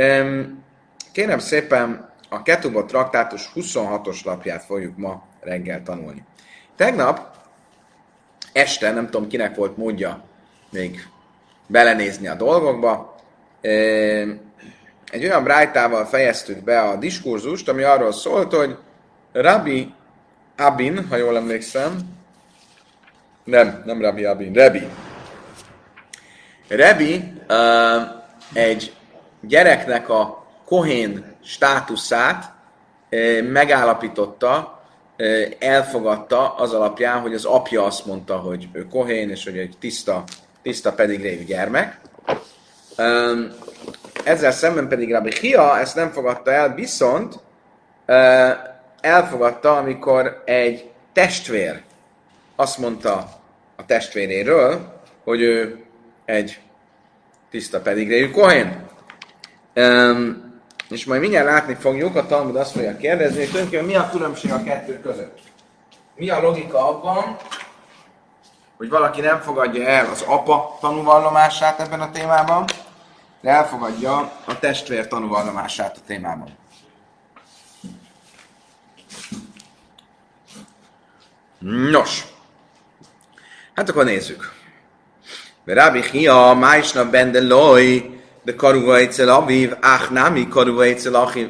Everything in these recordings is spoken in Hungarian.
Em, Kérem szépen, a Ketubot traktátus 26-os lapját fogjuk ma reggel tanulni. Tegnap este, nem tudom kinek volt módja még belenézni a dolgokba, egy olyan brájtával fejeztük be a diskurzust, ami arról szólt, hogy Rabbi Abin, ha jól emlékszem, nem, nem Rabbi Abin, Rebi. Rebi uh, egy gyereknek a kohén státuszát uh, megállapította, uh, elfogadta az alapján, hogy az apja azt mondta, hogy ő kohén, és hogy egy tiszta, tiszta pedigréjű gyermek. Ezzel szemben pedig Rabbi Hia ezt nem fogadta el, viszont uh, elfogadta, amikor egy testvér azt mondta a testvéréről, hogy ő egy tiszta pedigréjű kohén. Um, és majd mindjárt látni fogjuk, a Talmud azt fogja kérdezni, hogy tulajdonképpen mi a különbség a kettő között. Mi a logika abban, hogy valaki nem fogadja el az apa tanúvallomását ebben a témában, de elfogadja a testvér tanúvallomását a témában. Nos, hát akkor nézzük. Rabbi Chia, Májsna Bendeloj, de karuva egyszer aviv, ach nami karuva egyszer achiv.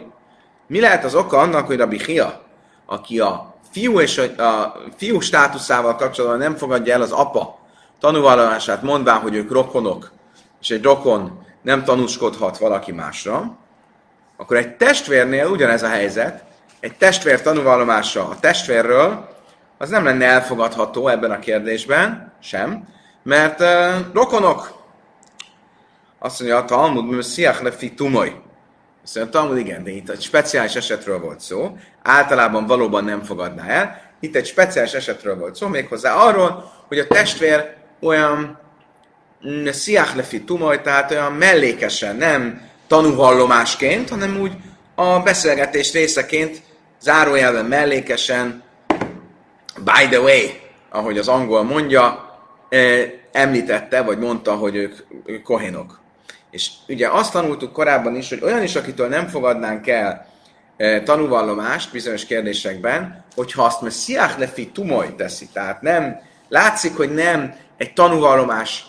Mi lehet az oka annak, hogy Rabbi Chia, aki a fiú és a, a fiú státuszával kapcsolatban nem fogadja el az apa tanúvallomását, mondván, hogy ők rokonok, és egy rokon nem tanúskodhat valaki másra, akkor egy testvérnél ugyanez a helyzet, egy testvér tanúvallomása a testvérről, az nem lenne elfogadható ebben a kérdésben, sem, mert uh, rokonok. Azt mondja a Talmud, mert sziach lefi tumoly. Azt mondja a Talmud, igen, de itt egy speciális esetről volt szó. Általában valóban nem fogadná el. Itt egy speciális esetről volt szó, méghozzá arról, hogy a testvér olyan sziach lefi tumoly, tehát olyan mellékesen, nem tanúvallomásként, hanem úgy a beszélgetés részeként, zárójelben mellékesen, by the way, ahogy az angol mondja, említette, vagy mondta, hogy ők, ők kohénok. És ugye azt tanultuk korábban is, hogy olyan is, akitől nem fogadnánk el tanúvallomást bizonyos kérdésekben, hogyha azt mert sziach lefi tumoly teszi, tehát nem, látszik, hogy nem egy tanúvallomás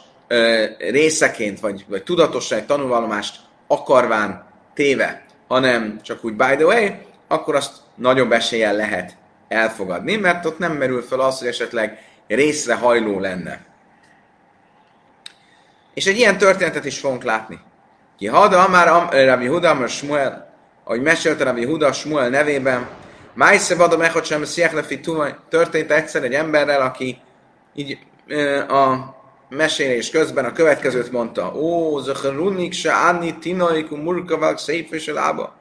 részeként, vagy, vagy tudatosan egy tanúvallomást akarván téve, hanem csak úgy by the way, akkor azt nagyobb eséllyel lehet elfogadni, mert ott nem merül fel az, hogy esetleg részre hajló lenne. És egy ilyen történetet is fogunk látni. Ki hada már Rabbi Huda, mert Smuel, ahogy mesélte Rabbi Huda Smuel nevében, Májsze vada mechot sem sziachlefi történt egyszer egy emberrel, aki így a mesélés közben a következőt mondta. Ó, zacharunik se anni tinaiku murkavak szép lába.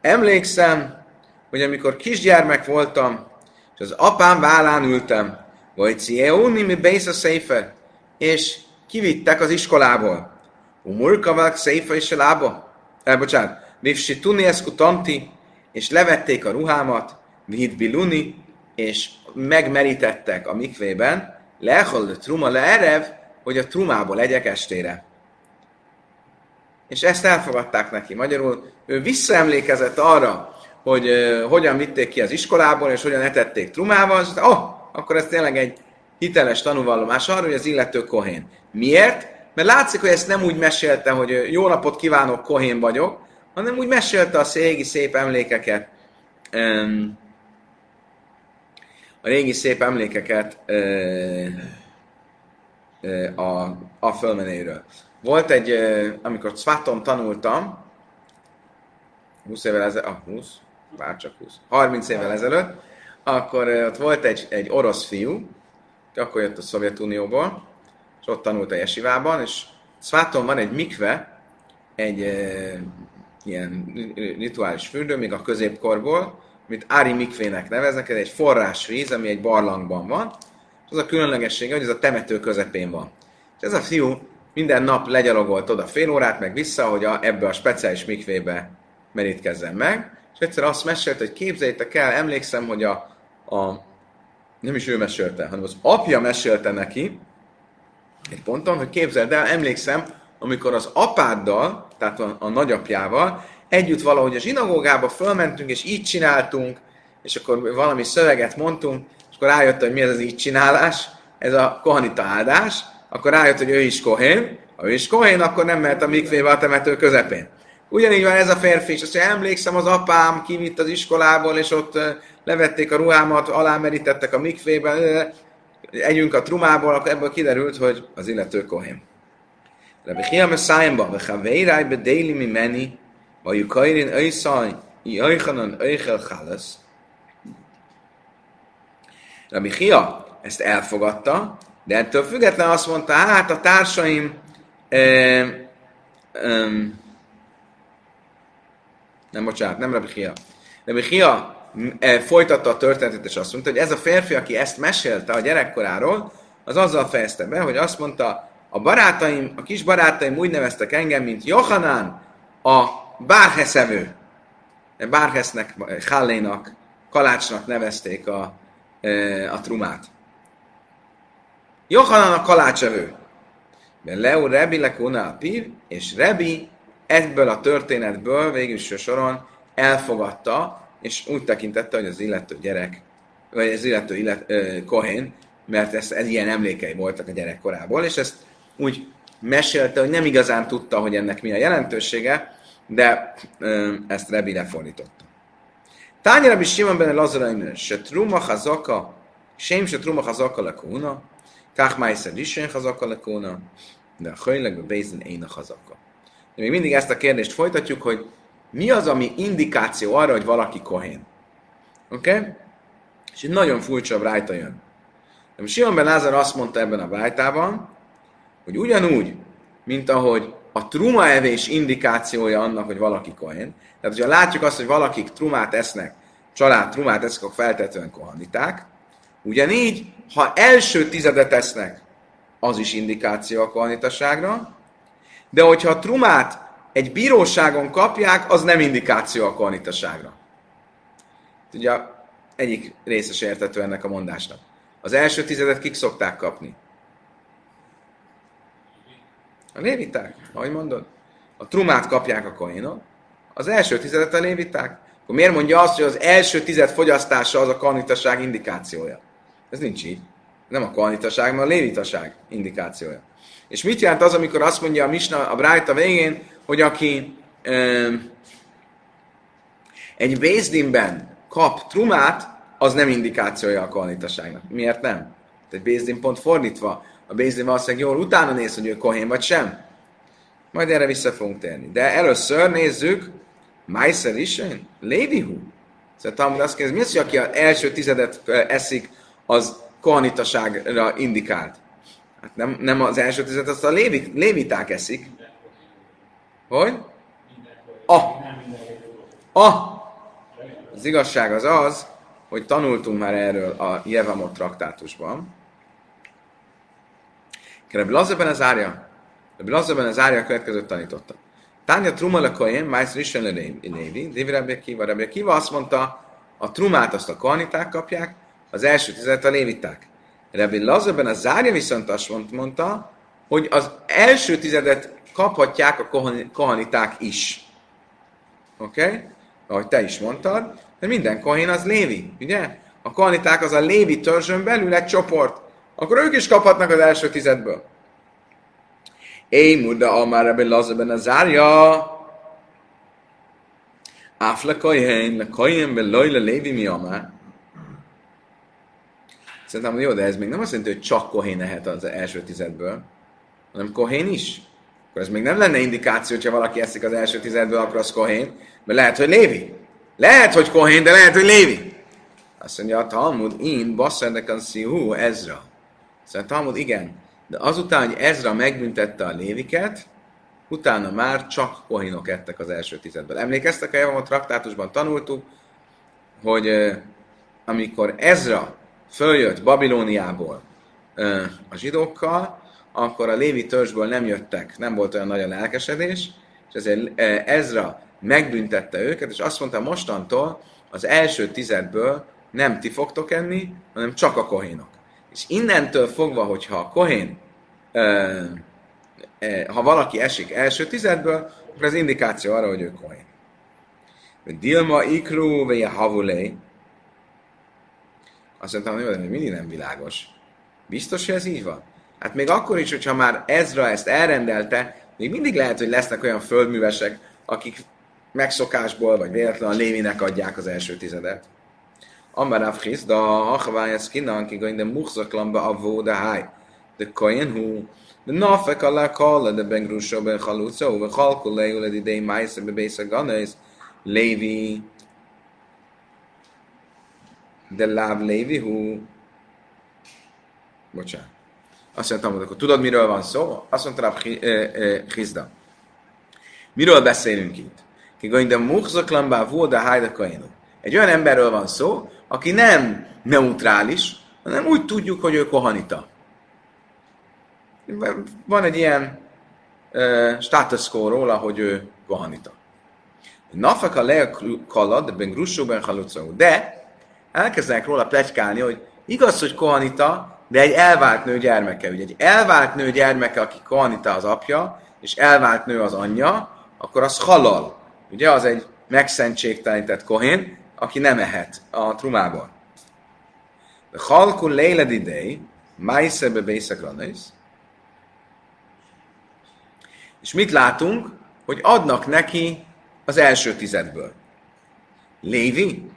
Emlékszem, hogy amikor kisgyermek voltam, és az apám vállán ültem, vagy cieuni mi bész széfer, és kivittek az iskolából. Umurkavak széfa is lába. Eh, bocsánat. Vivsi tunieszku tanti, és levették a ruhámat, vihit biluni, és megmerítettek a mikvében, lehol truma leerev, hogy a trumából legyek estére. És ezt elfogadták neki. Magyarul ő visszaemlékezett arra, hogy uh, hogyan vitték ki az iskolából, és hogyan etették trumával, és oh, akkor ez tényleg egy hiteles tanúvallomás arra, hogy az illető kohén. Miért? Mert látszik, hogy ezt nem úgy mesélte, hogy jó napot kívánok, kohén vagyok, hanem úgy mesélte a régi szép emlékeket, a régi szép emlékeket a, a fölmenéről. Volt egy, amikor Cvaton tanultam, 20 évvel ezelőtt, ah, 20, bárcsak 20, 30 évvel ezelőtt, akkor ott volt egy, egy orosz fiú, akkor jött a Szovjetunióból, és ott tanult a jesivában, és Szváton van egy mikve, egy e, ilyen rituális fürdő, még a középkorból, amit Ári mikvének neveznek, ez egy forrásvíz, ami egy barlangban van, és az a különlegessége, hogy ez a temető közepén van. És ez a fiú minden nap legyalogolt oda fél órát, meg vissza, hogy a, ebbe a speciális mikvébe merítkezzen meg, és egyszer azt mesélt, hogy képzeljétek el, emlékszem, hogy a, a nem is ő mesélte, hanem az apja mesélte neki, egy ponton, hogy képzeld el, emlékszem, amikor az apáddal tehát a, a nagyapjával, együtt valahogy a zsinagógába fölmentünk, és így csináltunk, és akkor valami szöveget mondtunk, és akkor rájött, hogy mi ez az így csinálás, ez a kohanita áldás, akkor rájött, hogy ő is kohén, ha ő is kohén, akkor nem mehet a mikvébe a temető közepén. Ugyanígy van ez a férfi, és azt mondja, emlékszem, az apám kivitt az iskolából, és ott levették a ruhámat, alámerítettek a mikvébe, együnk a trumából, akkor ebből kiderült, hogy az illető kohén. Rabbi Chia Messiahba, ve Chaveirai bedéli mi meni, va Jukairin öjszaj, i öjchanon öjchel chalasz. Rabbi Chia ezt elfogadta, de ettől függetlenül azt mondta, hát a társaim e, e, nem, bocsánat, nem Rabbi Chia. Rabbi Chia e, folytatta a történetet, és azt mondta, hogy ez a férfi, aki ezt mesélte a gyerekkoráról, az azzal fejezte be, hogy azt mondta, a barátaim, a kis barátaim úgy neveztek engem, mint Johanán, a bárheszevő. Bárhesznek, Hallénak, Kalácsnak nevezték a, e, a trumát. Johanán a kalácsevő. Leo Rebi lekóna a pív, és Rebi ebből a történetből végül soron elfogadta, és úgy tekintette, hogy az illető gyerek, vagy az illető illet, ö, kohén, mert ez, ez ilyen emlékei voltak a gyerekkorából, és ezt úgy mesélte, hogy nem igazán tudta, hogy ennek mi a jelentősége, de ö, ezt Rebi lefordította. Tányra is Simon benne Lazaraim, se truma hazaka, sem se truma hazaka lekóna, kach májszer is hazaka lekóna, de a hajleg a bézen én a hazaka. De még mindig ezt a kérdést folytatjuk, hogy mi az, ami indikáció arra, hogy valaki kohén. Oké? Okay? És egy nagyon furcsa brájta jön. De Simon Ben Lázár azt mondta ebben a brájtában, hogy ugyanúgy, mint ahogy a truma evés indikációja annak, hogy valaki kohén. Tehát, hogyha látjuk azt, hogy valakik trumát esznek, család trumát esznek, akkor feltetően kohaniták. Ugyanígy, ha első tizedet esznek, az is indikáció a kohanitaságra, de hogyha a trumát egy bíróságon kapják, az nem indikáció a kohanitaságra. Ugye egyik részes értető ennek a mondásnak. Az első tizedet kik szokták kapni? A léviták, ahogy mondod. A trumát kapják a kohénok, az első tizedet a léviták. Akkor miért mondja azt, hogy az első tized fogyasztása az a kanitaság indikációja? Ez nincs így. Nem a kanitaság, hanem a lévitaság indikációja. És mit jelent az, amikor azt mondja a Misna, a Brájta végén, hogy aki ö, egy Bézdinben kap trumát, az nem indikációja a kohanitaságnak. Miért nem? Egy Bézdin pont fordítva. A Bézdin valószínűleg jól utána néz, hogy ő kohén vagy sem. Majd erre vissza fogunk térni. De először nézzük, Meiser is, Lévihu. Szóval Talmud azt kérdezi, mi az, hogy aki az első tizedet eszik, az kohanitaságra indikált? Hát nem, nem az első tizet, azt a lévit, léviták eszik. Hogy? A. A. Az igazság az az, hogy tanultunk már erről a Jevamot traktátusban. Rabbi Lazarben az árja. Rabbi Lazarben az árja következőt tanította. Tánja Truma le Kohen, Májsz Rishon Lévi, Lévi Rabbi Kiva. Rabbi Kiva azt mondta, a Trumát azt a kohaniták kapják, az első tizet a léviták. Rabbi Lazarben a zárja viszont azt mondta, hogy az első tizedet kaphatják a kohaniták is. Oké? Okay? Ahogy te is mondtad, mert minden kohén az lévi, ugye? A kohaniták az a lévi törzsön belül egy csoport. Akkor ők is kaphatnak az első tizedből. Éj muda amár Rabbi Lazarben a zárja. Áfle kohén, le kohén, lojle lévi mi amár. Szerintem, jó, de ez még nem azt jelenti, hogy csak kohén lehet az első tizedből, hanem kohén is. Akkor ez még nem lenne indikáció, hogyha valaki eszik az első tizedből, akkor az kohén, mert lehet, hogy Lévi. Lehet, hogy kohén, de lehet, hogy Lévi. Azt mondja a Talmud, én basszerdeken szíhú, Ezra. Szóval a Talmud, igen, de azután, hogy Ezra megbüntette a léviket, utána már csak kohinok ettek az első tizedből. Emlékeztek, a traktátusban tanultuk, hogy amikor Ezra följött Babilóniából a zsidókkal, akkor a lévi törzsből nem jöttek, nem volt olyan nagy a lelkesedés, és ezért Ezra megbüntette őket, és azt mondta, mostantól az első tizedből nem ti fogtok enni, hanem csak a kohénok. És innentől fogva, hogyha a kohén ha valaki esik első tizedből, akkor ez indikáció arra, hogy ő kohén. Dilma ikru vagy havulei. Azt mondtam, hogy mindig nem világos. Biztos, hogy ez így van? Hát még akkor is, hogyha már Ezra ezt elrendelte, még mindig lehet, hogy lesznek olyan földművesek, akik megszokásból, vagy véletlenül a Lévinek adják az első tizedet. Amar Rav Chizda, Hachavály ez kinan, ki de muhzaklamba a vóda háj. De koyen hu, de nafek alá kalla, de ben grusó, ben chalúca, ve chalkul lejú, le idei májsze, be bésze ganész, Lévi, de láv Lévi hu, bocsánat. Azt mondtam, hogy akkor tudod, miről van szó? Azt mondta Rav Chizda. Miről beszélünk itt? Ki de muhzaklambá volna hájda Egy olyan emberről van szó, aki nem neutrális, hanem úgy tudjuk, hogy ő kohanita. Van egy ilyen uh, status quo róla, hogy ő kohanita. Nafaka le kalad, ben grussó ben De elkezdenek róla plegykálni, hogy igaz, hogy kohanita, de egy elvált nő gyermeke. Ugye egy elvált nő gyermeke, aki kohanita az apja, és elvált nő az anyja, akkor az halal. Ugye az egy megszentségtelenített kohén, aki nem ehet a trumából. De halkul léled idei, májszebe bészekrannész. És mit látunk? Hogy adnak neki az első tizedből. Lévi?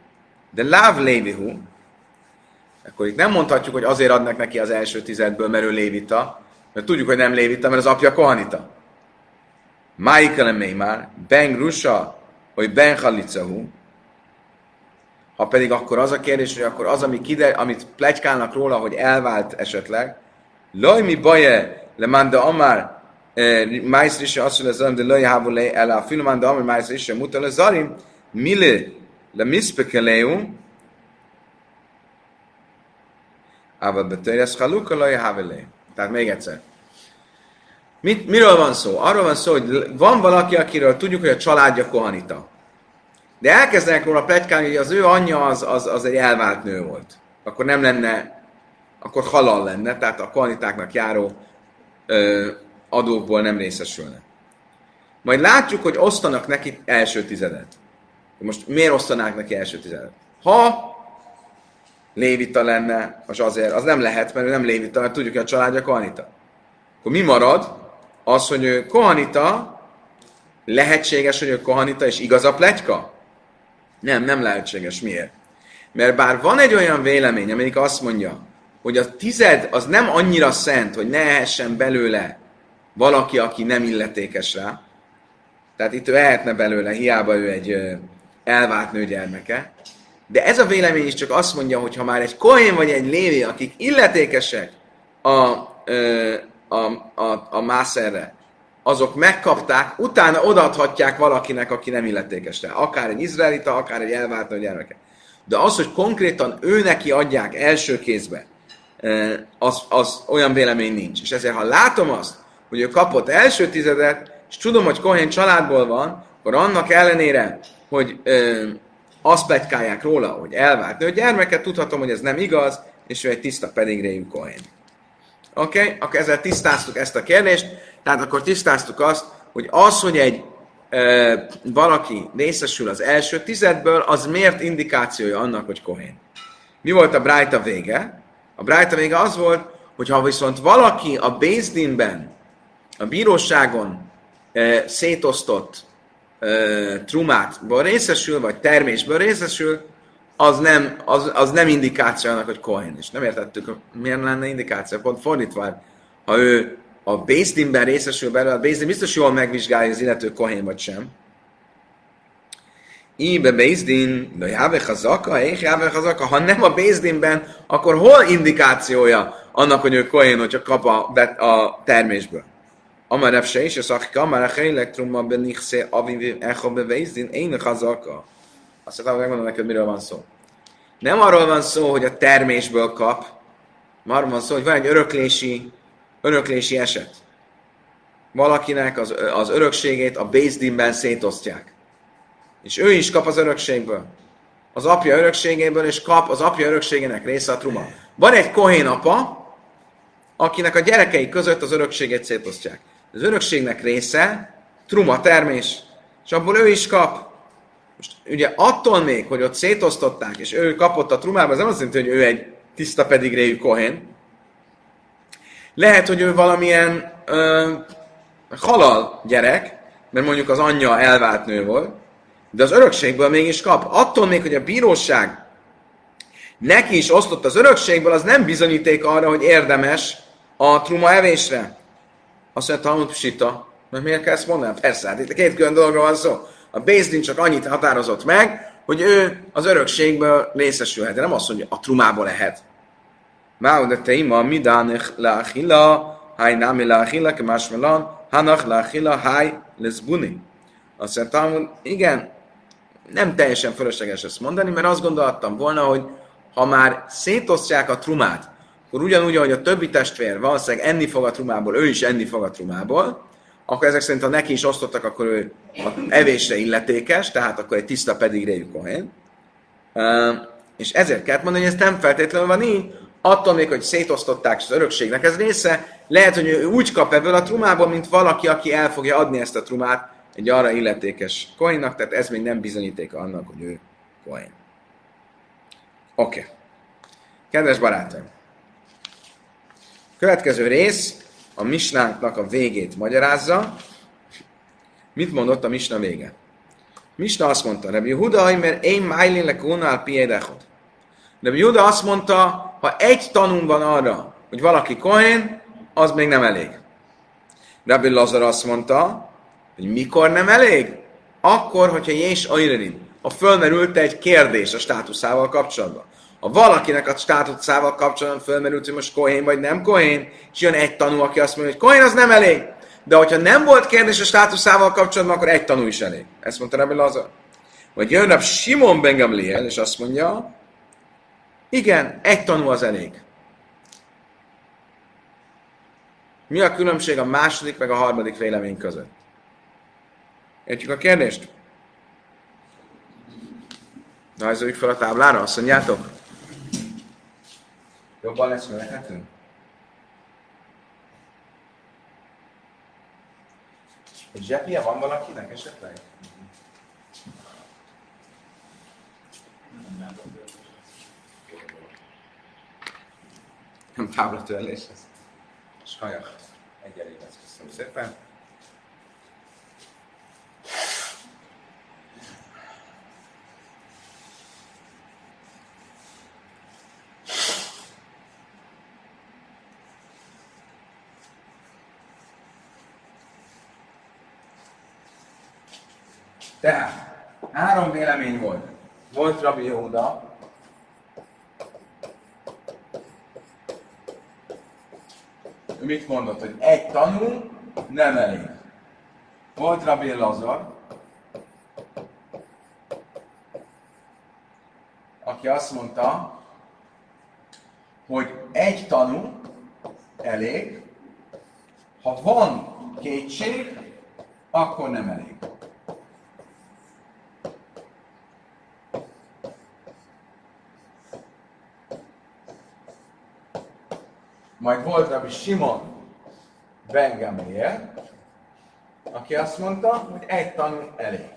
De láv Lévihu. Akkor itt nem mondhatjuk, hogy azért adnak neki az első tizedből, mert ő lévita, mert tudjuk, hogy nem lévita, mert az apja kohanita. Máikelem már, ben rusa, hogy ben halicahu, ha pedig akkor az a kérdés, hogy akkor az, ami kider, amit plegykálnak róla, hogy elvált esetleg, loj mi baje, le manda amár, májsz is azt mondja, de loj hávu le el a film manda amár májsz is muta le zarim, mile le mispekeleu, Ával betörjesz haluka loj hávu Tehát még egyszer. Mit, miről van szó? Arról van szó, hogy van valaki, akiről tudjuk, hogy a családja kohanita. De elkezdenek róla pletykálni, hogy az ő anyja az, az, az egy elvált nő volt. Akkor nem lenne, akkor halal lenne, tehát a kohanitáknak járó ö, adókból nem részesülne. Majd látjuk, hogy osztanak neki első tizedet. Most miért osztanák neki első tizedet? Ha lévita lenne, az azért, az nem lehet, mert ő nem lévita, mert tudjuk, hogy a családja kohanita. Akkor mi marad? Az, hogy ő kohanita, lehetséges, hogy ő kohanita, és igaz a pletyka? Nem, nem lehetséges. Miért? Mert bár van egy olyan vélemény, amelyik azt mondja, hogy a tized az nem annyira szent, hogy ne ehessen belőle valaki, aki nem illetékes rá. Tehát itt ő ehetne belőle, hiába ő egy elvált nő gyermeke. De ez a vélemény is csak azt mondja, hogy ha már egy kohén vagy egy lévi, akik illetékesek a, a, a, a mászerre, azok megkapták, utána odaadhatják valakinek, aki nem illetékes rá. Akár egy izraelita, akár egy elvált gyermeke. De az, hogy konkrétan ő neki adják első kézbe, az, az olyan vélemény nincs. És ezért, ha látom azt, hogy ő kapott első tizedet, és tudom, hogy Kohén családból van, akkor annak ellenére, hogy ö, azt plegykálják róla, hogy elvált nő gyermeket, tudhatom, hogy ez nem igaz, és ő egy tiszta pedigréjű Kohén. Oké? Okay? Akkor ezzel tisztáztuk ezt a kérdést. Tehát akkor tisztáztuk azt, hogy az, hogy egy e, valaki részesül az első tizedből, az miért indikációja annak, hogy kohén. Mi volt a Brájta vége? A Brájta vége az volt, hogy ha viszont valaki a Bézdinben, a bíróságon e, szétosztott trumátból részesül, vagy termésből részesül, az nem, az, az nem indikáció annak, hogy kohén. És nem értettük, miért lenne indikáció. Pont fordítva, ha ő a Bézdinben részesül belőle, a Bézdin biztos jól megvizsgálja, az illető kohén vagy sem. Íbe Bézdin, de Jáve Hazaka, Éh Jáve Hazaka, ha nem a Bézdinben, akkor hol indikációja annak, hogy ő kohén, hogyha kap a, a termésből? Amar Rav is, a szakika, amar a Heilektrum, benichse, aviv, echa, bevézdin, én Hazaka. Azt akarom megmondani neked, miről van szó. Nem arról van szó, hogy a termésből kap, arról van szó, hogy van egy öröklési öröklési eset. Valakinek az, az örökségét a Bézdinben szétosztják. És ő is kap az örökségből. Az apja örökségéből, és kap az apja örökségének része a truma. Van egy kohén apa, akinek a gyerekei között az örökséget szétosztják. Az örökségnek része truma termés, és abból ő is kap. Most ugye attól még, hogy ott szétosztották, és ő kapott a trumába, az nem azt jelenti, hogy ő egy tiszta pedigréjű kohén. Lehet, hogy ő valamilyen ö, halal gyerek, mert mondjuk az anyja elvált nő volt, de az örökségből mégis kap. Attól még, hogy a bíróság neki is osztott az örökségből, az nem bizonyíték arra, hogy érdemes a truma evésre. Azt mondja, Talmud Psita, mert miért kell ezt mondani? Persze, hát itt két külön dologról van szó. A Bézdin csak annyit határozott meg, hogy ő az örökségből részesülhet, de nem azt mondja, a trumából lehet. Máu de teima midánich leachila, háj námi leachila, kemásmelan, hanach leachila, háj leszbuni. Azt mondtam, igen, nem teljesen fölösleges ezt mondani, mert azt gondoltam volna, hogy ha már szétosztják a trumát, akkor ugyanúgy, ahogy a többi testvér valószínűleg enni fog a trumából, ő is enni fog a trumából, akkor ezek szerint, ha neki is osztottak, akkor ő a evésre illetékes, tehát akkor egy tiszta pedigréjű kohén. Uh, és ezért kell mondani, hogy ez nem feltétlenül van így, attól még, hogy szétosztották az örökségnek ez része, lehet, hogy ő úgy kap ebből a trumából, mint valaki, aki el fogja adni ezt a trumát egy arra illetékes koinnak, tehát ez még nem bizonyítéka annak, hogy ő koin. Oké. Okay. Kedves barátaim! Következő rész a misnánknak a végét magyarázza. Mit mondott a misna vége? Misna azt mondta, Rabbi Huda, mert én májlin le kónál piedechot. Rabbi Huda azt mondta, ha egy tanunk van arra, hogy valaki kohén, az még nem elég. Rabbi Lazar azt mondta, hogy mikor nem elég? Akkor, hogyha Jés Airerin, ha fölmerült egy kérdés a státuszával kapcsolatban. Ha valakinek a státuszával kapcsolatban fölmerült, hogy most kohén vagy nem kohén, és jön egy tanú, aki azt mondja, hogy kohén az nem elég. De hogyha nem volt kérdés a státuszával kapcsolatban, akkor egy tanú is elég. Ezt mondta Rebbe Lazar. Vagy jön a Simon Ben Gamliel, és azt mondja, igen, egy tanú az elég. Mi a különbség a második meg a harmadik vélemény között? Értjük a kérdést? Rajzoljuk fel a táblára, azt mondjátok? Jobban lesz követhető? Egy zsepje van valakinek esetleg? Nem táblatörlés ez. Sajak. Egy elég lesz. Köszönöm szépen. Tehát, három vélemény volt. Volt Rabbi Yehuda, ő mit mondott, hogy egy tanú nem elég. Volt Rabbi Lazar, aki azt mondta, hogy egy tanú elég, ha van kétség, akkor nem elég. Majd volt Rabbi Simon Ben Gamliel, aki azt mondta, hogy egy tanú elég.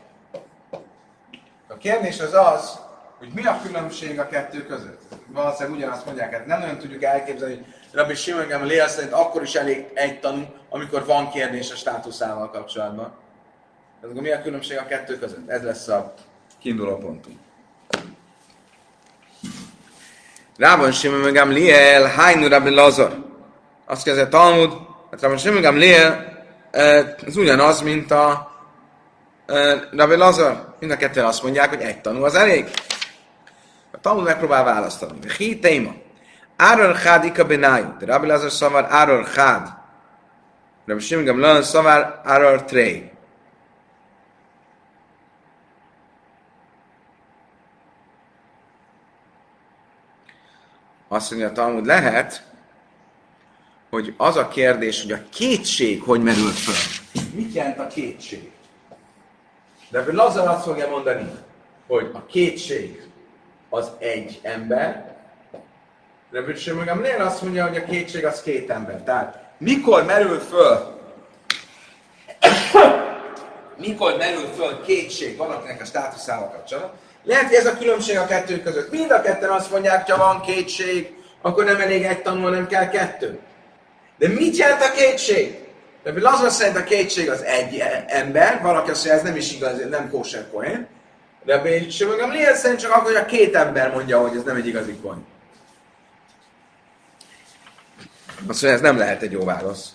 A kérdés az az, hogy mi a különbség a kettő között. Valószínűleg ugyanazt mondják, hát nem nagyon tudjuk elképzelni, hogy Rabbi Simon Gamliel szerint akkor is elég egy tanú, amikor van kérdés a státuszával kapcsolatban. Ez mi a különbség a kettő között? Ez lesz a kiinduló pontunk. Rában Simon meg Gamliel, Hájnu Rabbi Lazar. Azt kezdett Talmud, hát Rában Simon Gamliel, ez ugyanaz, mint a Rabbi Lazar. Mind a ketten azt mondják, hogy egy tanú az elég. A Talmud megpróbál választani. Hi téma. Áror chád ika benájú. Rabbi Lazar szavar áror chád. Rabbi Simon Gamliel szavar áror tré. Azt mondja a Talmud, lehet, hogy az a kérdés, hogy a kétség hogy merült föl. Mit jelent a kétség? De ebből azt fogja mondani, hogy a kétség az egy ember, de ebből Gamliel azt mondja, hogy a kétség az két ember. Tehát mikor merül föl mikor merül föl kétség valakinek a státuszával kapcsolatban. Lehet, hogy ez a különbség a kettő között. Mind a ketten azt mondják, ha van kétség, akkor nem elég egy tanul, nem kell kettő. De mit jelent a kétség? De Lazar szerint a kétség az egy ember, valaki azt mondja, ez nem is igaz, nem kóser kohén. De a Gamliel szerint csak akkor, hogy a két ember mondja, hogy ez nem egy igazi kohén. Azt mondja, ez nem lehet egy jó válasz.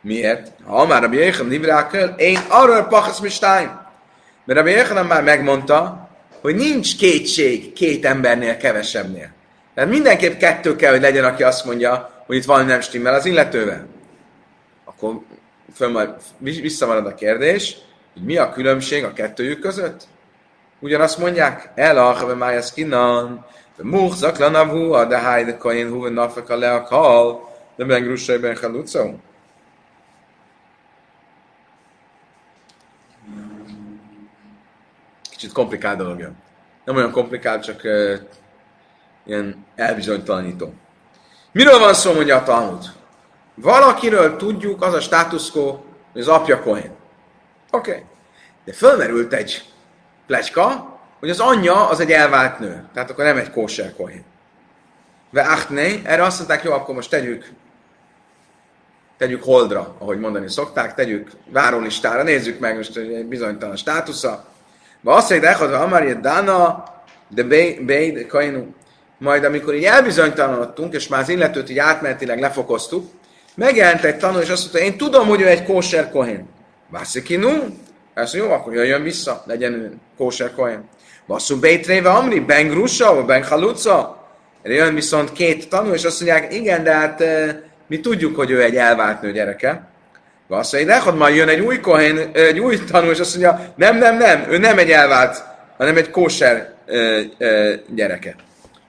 Miért? Ha már a Jéhan Nivrákel, én arra pachasz mistáim. Mert a Jéhan már megmondta, hogy nincs kétség két embernél kevesebbnél. Tehát mindenképp kettő kell, hogy legyen, aki azt mondja, hogy itt valami nem stimmel az illetővel. Akkor föl majd visszamarad a kérdés, hogy mi a különbség a kettőjük között? Ugyanazt mondják, el a májasz kinan, de much zaklanavu, a de hájde kain hu, a le a kal, de ben grussaiben Kicsit komplikált dolog jön. Nem olyan komplikált, csak uh, ilyen elbizonytalanító. Miről van szó, mondja a Talmud? Valakiről tudjuk, az a státuszkó, hogy az apja Kohen. Oké. Okay. De fölmerült egy plecska, hogy az anyja az egy elvált nő. Tehát akkor nem egy kóser Kohen. Ve achtné, erre azt mondták, jó, akkor most tegyük tegyük holdra, ahogy mondani szokták, tegyük várólistára, nézzük meg most egy bizonytalan státusza. Va azt mondja, hogy Amarja Dana, de Beid Kainu. Majd amikor így elbizonytalanodtunk, és már az illetőt így átmenetileg lefokoztuk, megjelent egy tanul, és azt mondta, én tudom, hogy ő egy kóser kohén. Vászikinu, ezt jó, akkor jöjjön vissza, legyen ő kóser kohén. Vasszú Bétréve Amri, Ben Grusa, vagy Ben Haluca. Jön viszont két tanul, és azt mondják, igen, de hát mi tudjuk, hogy ő egy elvált nő gyereke. Mondja, de majd jön egy új kohén, egy új tanul, és azt mondja, nem, nem, nem, ő nem egy elvált, hanem egy kóser gyereke.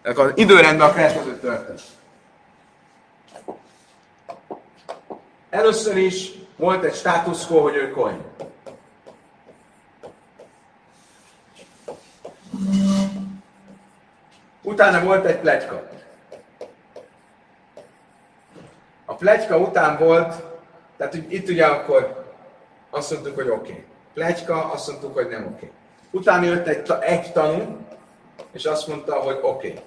Akkor időrendben a következő történet. Először is volt egy status quo, hogy ő kohén. Utána volt egy pletyka. A pletyka után volt, tehát itt ugye akkor azt mondtuk, hogy oké. Okay. Pletyka, azt mondtuk, hogy nem oké. Okay. Utána jött egy, egy tanú, és azt mondta, hogy oké. Okay.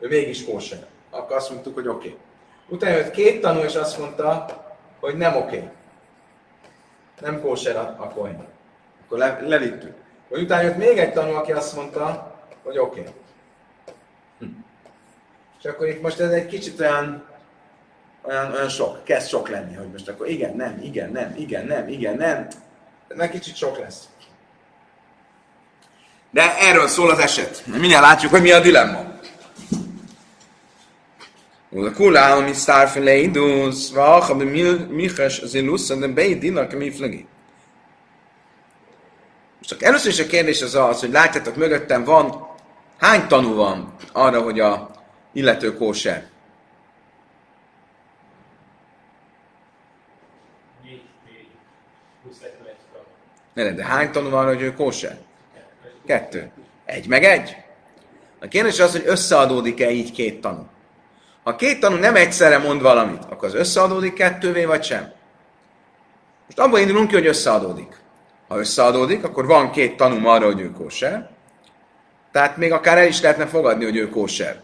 Ő mégis kóser. Akkor azt mondtuk, hogy oké. Okay. Utána jött két tanú, és azt mondta, hogy nem oké. Okay. Nem kóser a, a koin. Akkor le, levittük. Vagy utána jött még egy tanú, aki azt mondta, hogy oké. Okay. Hm. És akkor itt most ez egy kicsit olyan olyan, olyan sok, kezd sok lenni, hogy most akkor igen, nem, igen, nem, igen, nem, igen, nem. Meg kicsit sok lesz. De erről szól az eset. Mindjárt látjuk, hogy mi a dilemma. Kula al mi starf leidus, va ha be michas zilus and be dinak mi flagi. Most először is a kérdés az az, hogy látjátok mögöttem van, hány tanú van arra, hogy a illető kóser? Ne, de hány tanul van, hogy ő kóser? Kettő. Egy meg egy. A kérdés az, hogy összeadódik-e így két tanú. Ha két tanú nem egyszerre mond valamit, akkor az összeadódik kettővé, vagy sem? Most abban indulunk ki, hogy összeadódik. Ha összeadódik, akkor van két tanú arra, hogy ő kóser. Tehát még akár el is lehetne fogadni, hogy ő kóser.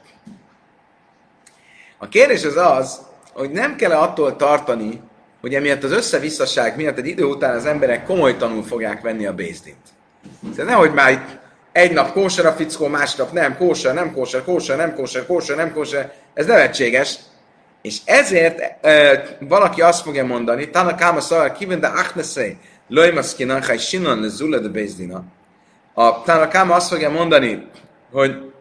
A kérdés az az, hogy nem kell attól tartani, hogy emiatt az összevisszaság miatt egy idő után az emberek komoly tanul fogják venni a bézdint. Tehát nehogy már itt egy nap kóser a fickó, másnap nem, kóser, nem kóser, kóser, nem kóser, kóser, nem kóser, ez nevetséges. És ezért e, valaki azt fogja mondani, Tana Káma szavál, kívül de achneszei, lojmaszki nanchai sinon le zula de bézdina. A Tana Káma azt fogja mondani, hogy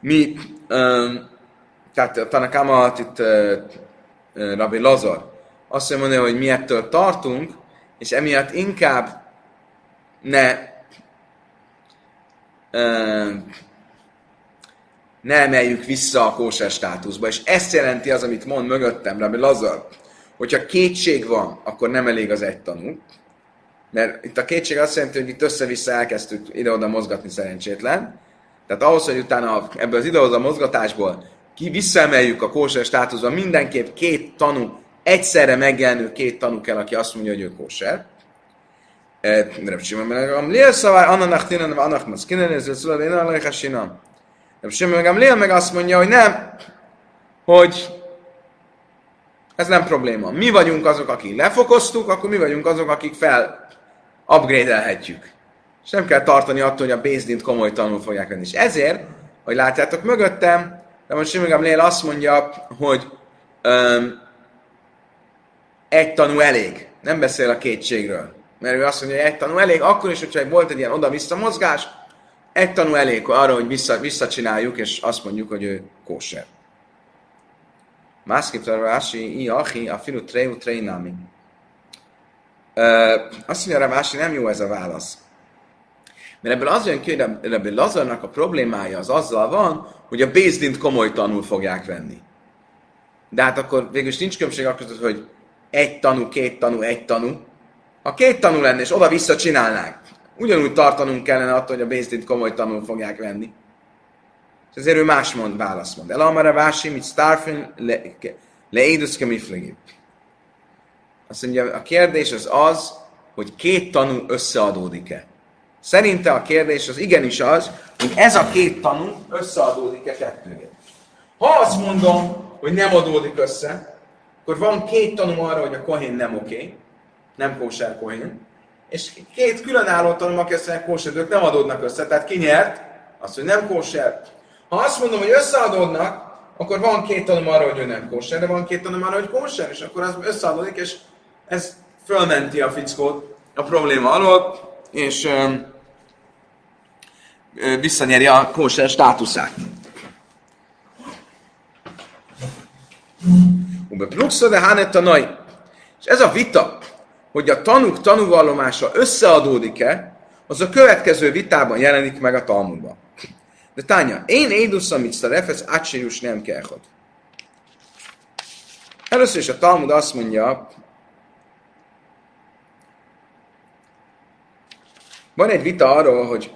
mi, um, tehát a Tanakáma itt uh, Rabbi Lazar azt mondja, hogy mi ettől tartunk, és emiatt inkább ne ne emeljük vissza a kóser státuszba. És ezt jelenti az, amit mond mögöttem Rabbi Lazar, hogyha kétség van, akkor nem elég az egy tanú. Mert itt a kétség azt jelenti, hogy itt össze-vissza elkezdtük ide-oda mozgatni szerencsétlen. Tehát ahhoz, hogy utána ebből az ide-oda mozgatásból ki visszaemeljük a kóser státuszba, mindenképp két tanú egyszerre megjelenő két tanú kell, aki azt mondja, hogy ő kóser. Reb Simon meg Gamliel szavár, annak tinan, annak maszkinen, ez szülel, én alaj hasinam. Reb Simon meg azt mondja, hogy nem, hogy ez nem probléma. Mi vagyunk azok, akik lefokoztuk, akkor mi vagyunk azok, akik fel upgrade-elhetjük. És nem kell tartani attól, hogy a Bézdint komoly tanul fogják venni. És ezért, hogy látjátok mögöttem, de most Simon Gamliel azt mondja, hogy um, egy tanú elég. Nem beszél a kétségről. Mert ő azt mondja, hogy egy tanú elég, akkor is, hogyha volt egy ilyen oda-vissza mozgás, egy tanú elég arra, hogy vissza, visszacsináljuk, és azt mondjuk, hogy ő kóser. Másképp Rási, i achi, a filu treu treinami. Azt mondja Rási, nem jó ez a válasz. Mert ebből az jön ki, hogy ebből Lazarnak a problémája az azzal van, hogy a Bézdint komoly tanul fogják venni. De hát akkor végül nincs különbség akkor, hogy egy tanú, két tanú, egy tanú. Ha két tanú lenne, és oda-vissza csinálnák, ugyanúgy tartanunk kellene attól, hogy a Bézdint komoly tanul fogják venni. És ezért ő más mond, választ mond. El amara vási, mit starfin leédusz kemiflegib. Azt mondja, a kérdés az az, hogy két tanú összeadódik-e. Szerinte a kérdés az igenis az, hogy ez a két tanú összeadódik-e kettőre. Ha azt mondom, hogy nem adódik össze, akkor van két tanú arra, hogy a kohén nem oké, okay, nem kóser kohén, és két különálló tanú, aki azt mondják, kóser, nem adódnak össze. Tehát ki nyert? Azt, hogy nem kóser. Ha azt mondom, hogy összeadódnak, akkor van két tanú arra, hogy ő nem kóser, de van két tanú arra, hogy kóser, és akkor az összeadódik, és ez fölmenti a fickót a probléma alól, és um, visszanyeri a kóser státuszát. Ube pluxa de hánetta nai. És ez a vita, hogy a tanúk tanúvallomása összeadódik-e, az a következő vitában jelenik meg a Talmudban. De tánya, én édusz, amit szarefesz, átsérjus nem kell. Először is a Talmud azt mondja, van egy vita arról, hogy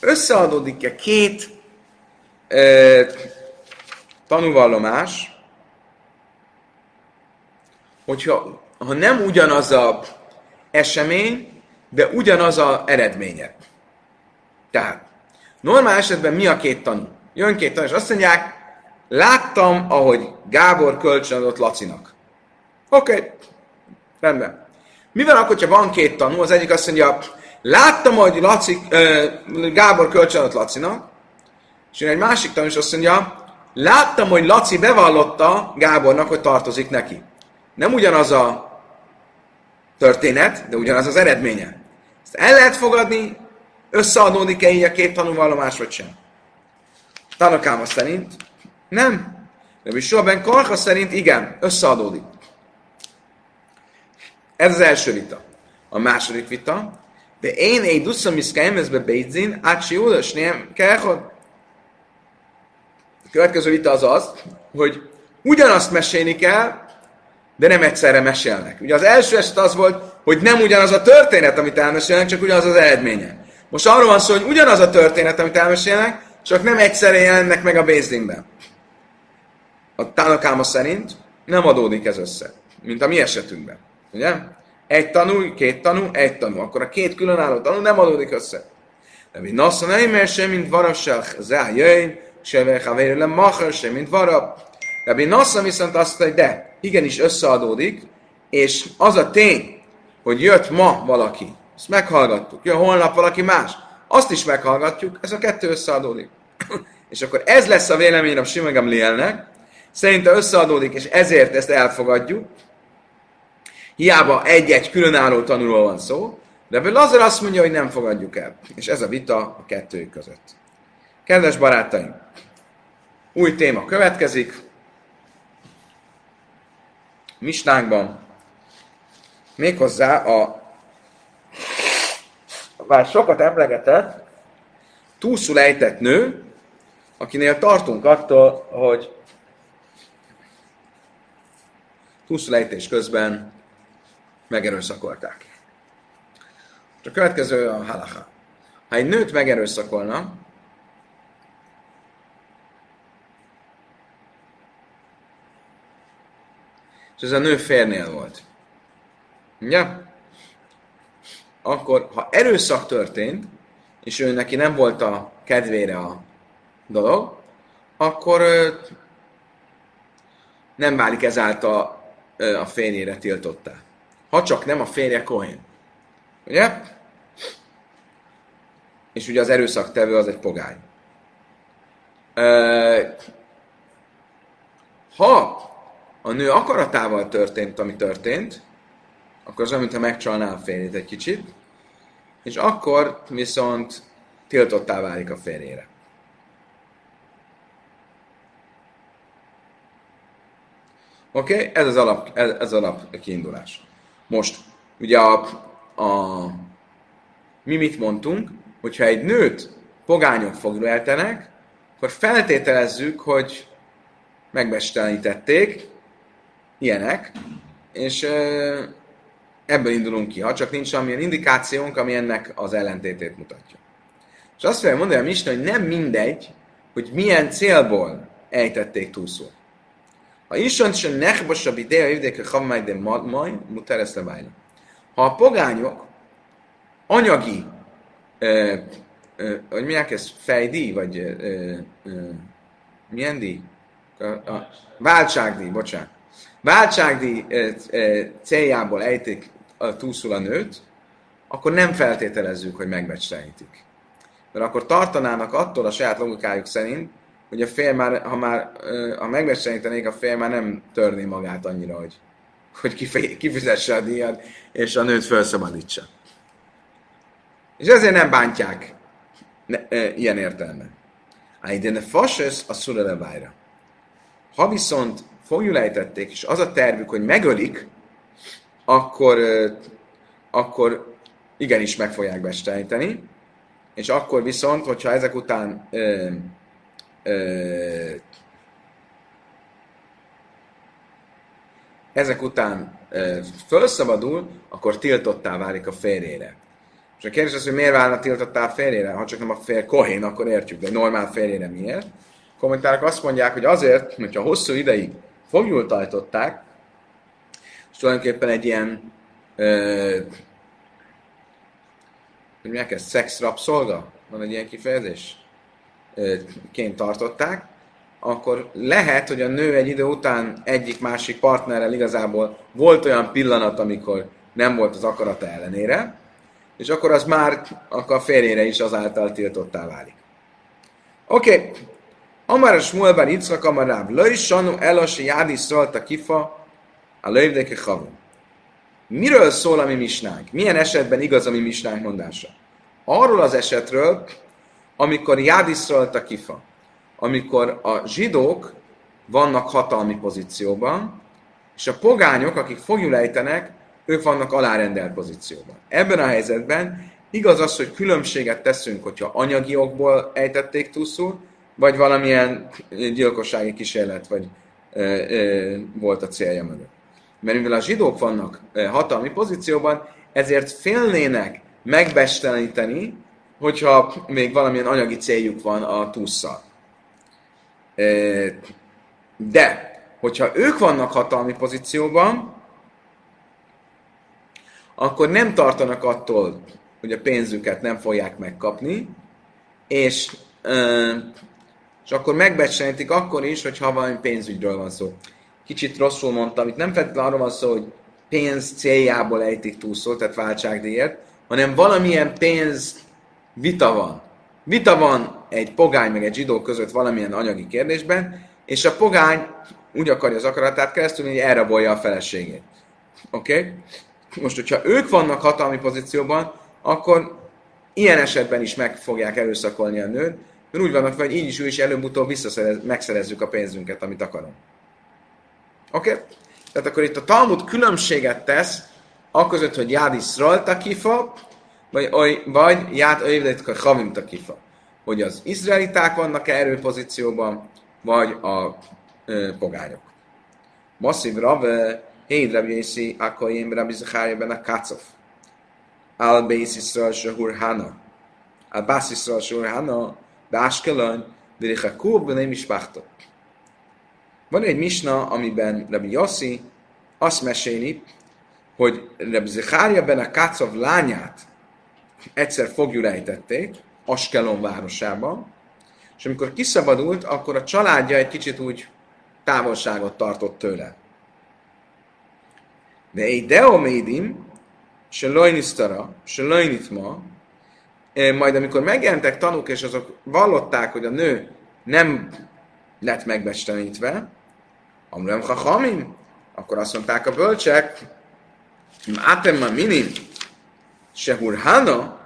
összeadódik-e két e, tanúvallomás, hogyha ha nem ugyanaz a esemény, de ugyanaz a eredménye. Tehát, normál esetben mi a két tanú? Jön két tanú, és azt mondják, láttam, ahogy Gábor kölcsönadott Lacinak. Oké, okay. rendben. Mi van akkor, ha van két tanú? Az egyik azt mondja, láttam, hogy Laci, Gábor kölcsönadott Lacinak, és egy másik tanú, és azt mondja, láttam, hogy Laci bevallotta Gábornak, hogy tartozik neki. Nem ugyanaz a történet, de ugyanaz az eredménye. Ezt el lehet fogadni, összeadódik-e így a két tanúvallomás, vagy sem. Tanakáma szerint nem. De Bisóben Karha szerint igen, összeadódik. Ez az első vita. A második vita, de én egy dusszamiszka emezbe beidzin, átsi údas nem kell, A következő vita az az, hogy ugyanazt mesélni kell, de nem egyszerre mesélnek. Ugye az első eset az volt, hogy nem ugyanaz a történet, amit elmesélnek, csak ugyanaz az eredménye. Most arról van szó, hogy ugyanaz a történet, amit elmesélnek, csak nem egyszerre jelennek meg a Bézdingben. A Tánakáma szerint nem adódik ez össze, mint a mi esetünkben. Ugye? Egy tanú, két tanú, egy tanú. Akkor a két különálló tanú nem adódik össze. De mi nassza nem sem, mint varasság, zá jöjj, se ve le sem, mint varab. Rabbi Nassza viszont azt mondta, hogy de, igenis összeadódik, és az a tény, hogy jött ma valaki, ezt meghallgattuk, jön holnap valaki más, azt is meghallgatjuk, ez a kettő összeadódik. és akkor ez lesz a véleményem Simegem Lielnek, szerinte összeadódik, és ezért ezt elfogadjuk, hiába egy-egy különálló tanuló van szó, de Lazar azt mondja, hogy nem fogadjuk el. És ez a vita a kettőjük között. Kedves barátaim, új téma következik, misnánkban, méghozzá a már sokat emlegetett, túlszul ejtett nő, akinél tartunk attól, hogy túlszul ejtés közben megerőszakolták. A következő a halacha. Ha egy nőt megerőszakolna, és ez a nő férnél volt. Ugye? Akkor, ha erőszak történt, és ő neki nem volt a kedvére a dolog, akkor nem válik ezáltal a férjére tiltottá. Ha csak nem a férje Kohén. Ugye? És ugye az erőszaktevő az egy pogány. Ha a nő akaratával történt, ami történt, akkor az olyan, mintha megcsalná a férjét egy kicsit, és akkor viszont tiltottá válik a férjére. Oké? Okay? Ez az alap, ez, ez alap kiindulás. Most, ugye a, a, mi mit mondtunk, hogyha egy nőt pogányok fogleltenek, akkor feltételezzük, hogy megbestenítették, ilyenek, és ebből indulunk ki, ha csak nincs semmilyen indikációnk, ami ennek az ellentétét mutatja. És azt fogja mondani a Misna, hogy nem mindegy, hogy milyen célból ejtették túlszó. Ha isont se nechbasabb ideja évdéke havmáj de maj, muteres lebájna. Ha a pogányok anyagi, ö, ö, hogy milyen ez, fejdíj, vagy ö, ö, milyen díj? A, a, váltságdíj, bocsánat. Váltságdíj ö, ö, céljából ejtik a túlszul a nőt, akkor nem feltételezzük, hogy megbecslenítik. Mert akkor tartanának attól a saját logikájuk szerint, hogy a fél már, ha már, ha megbecsenítenék, a fél már nem törné magát annyira, hogy, hogy kifizesse a díjat, és a nőt felszabadítsa. És ezért nem bántják ne, e, ilyen értelme. de ne fasös a szulelebájra. Ha viszont fogjulejtették, és az a tervük, hogy megölik, akkor, akkor igenis meg fogják besteníteni, és akkor viszont, hogyha ezek után ezek után felszabadul, akkor tiltottá válik a férjére. És a kérdés az, hogy miért válna tiltottá a férjére? Ha csak nem a fér kohén, akkor értjük, de normál férjére miért? A kommentárok azt mondják, hogy azért, hogyha hosszú ideig fogjultajtották, és tulajdonképpen egy ilyen ö, hogy mi ez, szex rabszolga? Van egy ilyen kifejezés? Ként tartották, akkor lehet, hogy a nő egy idő után egyik-másik partnerrel igazából volt olyan pillanat, amikor nem volt az akarata ellenére, és akkor az már akkor a férjére is azáltal tiltottá válik. Oké, okay. Amar a Shmuelben Yitzchak Amaráv, Löj Sanu Elasi Jádi Szolta Kifa, a Lövdeke Chavu. Miről szól a mi misnánk? Milyen esetben igaz a mi misnánk mondása? Arról az esetről, amikor Jádiszralt a kifa, amikor a zsidók vannak hatalmi pozícióban, és a pogányok, akik fogjulejtenek, ők vannak alárendelt pozícióban. Ebben a helyzetben igaz az, hogy különbséget teszünk, hogyha anyagi okból ejtették túlszul, vagy valamilyen gyilkossági kísérlet, vagy e, e, volt a célja mögött. Mert mivel a zsidók vannak hatalmi pozícióban, ezért félnének megbesteleníteni hogyha még valamilyen anyagi céljuk van a tússzal. De, hogyha ők vannak hatalmi pozícióban, akkor nem tartanak attól, hogy a pénzüket nem fogják megkapni, és, és akkor megbecsenítik akkor is, hogyha valami pénzügyről van szó. Kicsit rosszul mondtam, itt nem feltétlenül arról van szó, hogy pénz céljából ejtik túlszól, tehát váltságdíjért, hanem valamilyen pénz vita van. Vita van egy pogány meg egy zsidó között valamilyen anyagi kérdésben, és a pogány úgy akarja az akaratát keresztül, hogy elrabolja a feleségét. Oké? Okay? Most, hogyha ők vannak hatalmi pozícióban, akkor ilyen esetben is meg fogják erőszakolni a nőt, mert úgy vannak, hogy így is, ő is előbb-utóbb megszerezzük a pénzünket, amit akarunk. Oké? Okay? Tehát akkor itt a Talmud különbséget tesz, aközött, hogy Jádis Ralta kifa, vagy, vagy, vagy ját a havim takifa. Hogy az izraeliták vannak -e erőpozícióban, vagy a ö, pogányok. Masszív Rave, Héd Rabbi Yossi, Akoyim Rabbi ben a Kácof. Al Beis Yisrael Shahur Hana. Al Bas Yisrael Shahur Hana, Báskelön, Viricha Kur, Bené Mispachtot. Van egy misna, amiben Rabbi Yossi azt meséli, hogy Reb Zechárja ben a Kácov lányát egyszer fogjulejtették Askelon városában, és amikor kiszabadult, akkor a családja egy kicsit úgy távolságot tartott tőle. De egy deomédim, se lojnisztara, se lojnitma, majd amikor megjelentek tanúk, és azok vallották, hogy a nő nem lett megbecstenítve, amrem hamim, akkor azt mondták a bölcsek, átem ma minim, se hurhana,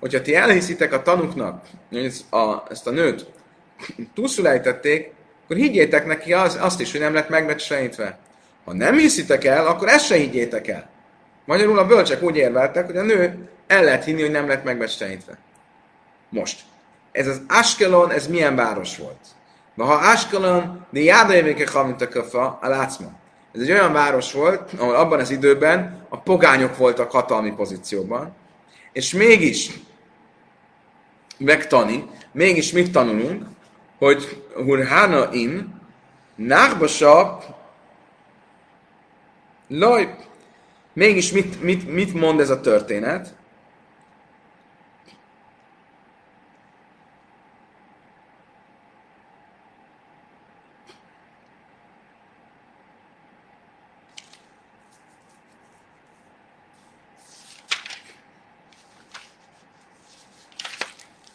hogyha ti elhiszitek a tanuknak, hogy a, ezt a nőt túlszulejtették, akkor higgyétek neki az, azt is, hogy nem lett megbecsenítve. Ha nem hiszitek el, akkor ezt se higgyétek el. Magyarul a bölcsek úgy érveltek, hogy a nő el lehet hinni, hogy nem lett megbecsenítve. Most, ez az Askelon, ez milyen város volt? Ha Askelon, de jádajövéke mint a köfa, a látszma. Ez egy olyan város volt, ahol abban az időben a pogányok voltak hatalmi pozícióban, és mégis megtani, mégis mit tanulunk, hogy Hurhana in, Nachbasa, Laj, mégis mit, mit, mit mond ez a történet?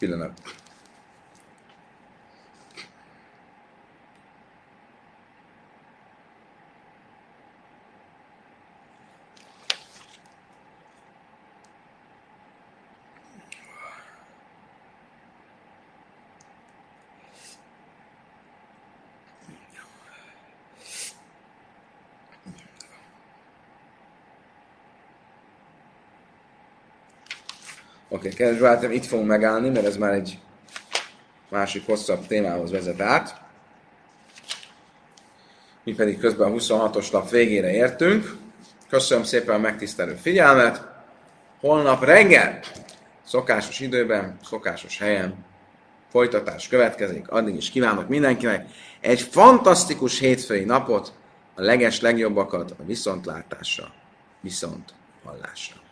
Pillanat. Oké, okay, kedves barátom, itt fogunk megállni, mert ez már egy másik hosszabb témához vezet át. Mi pedig közben a 26-os lap végére értünk. Köszönöm szépen a megtisztelő figyelmet. Holnap reggel, szokásos időben, szokásos helyen folytatás következik. Addig is kívánok mindenkinek egy fantasztikus hétfői napot, a leges legjobbakat a viszontlátásra, viszont hallásra.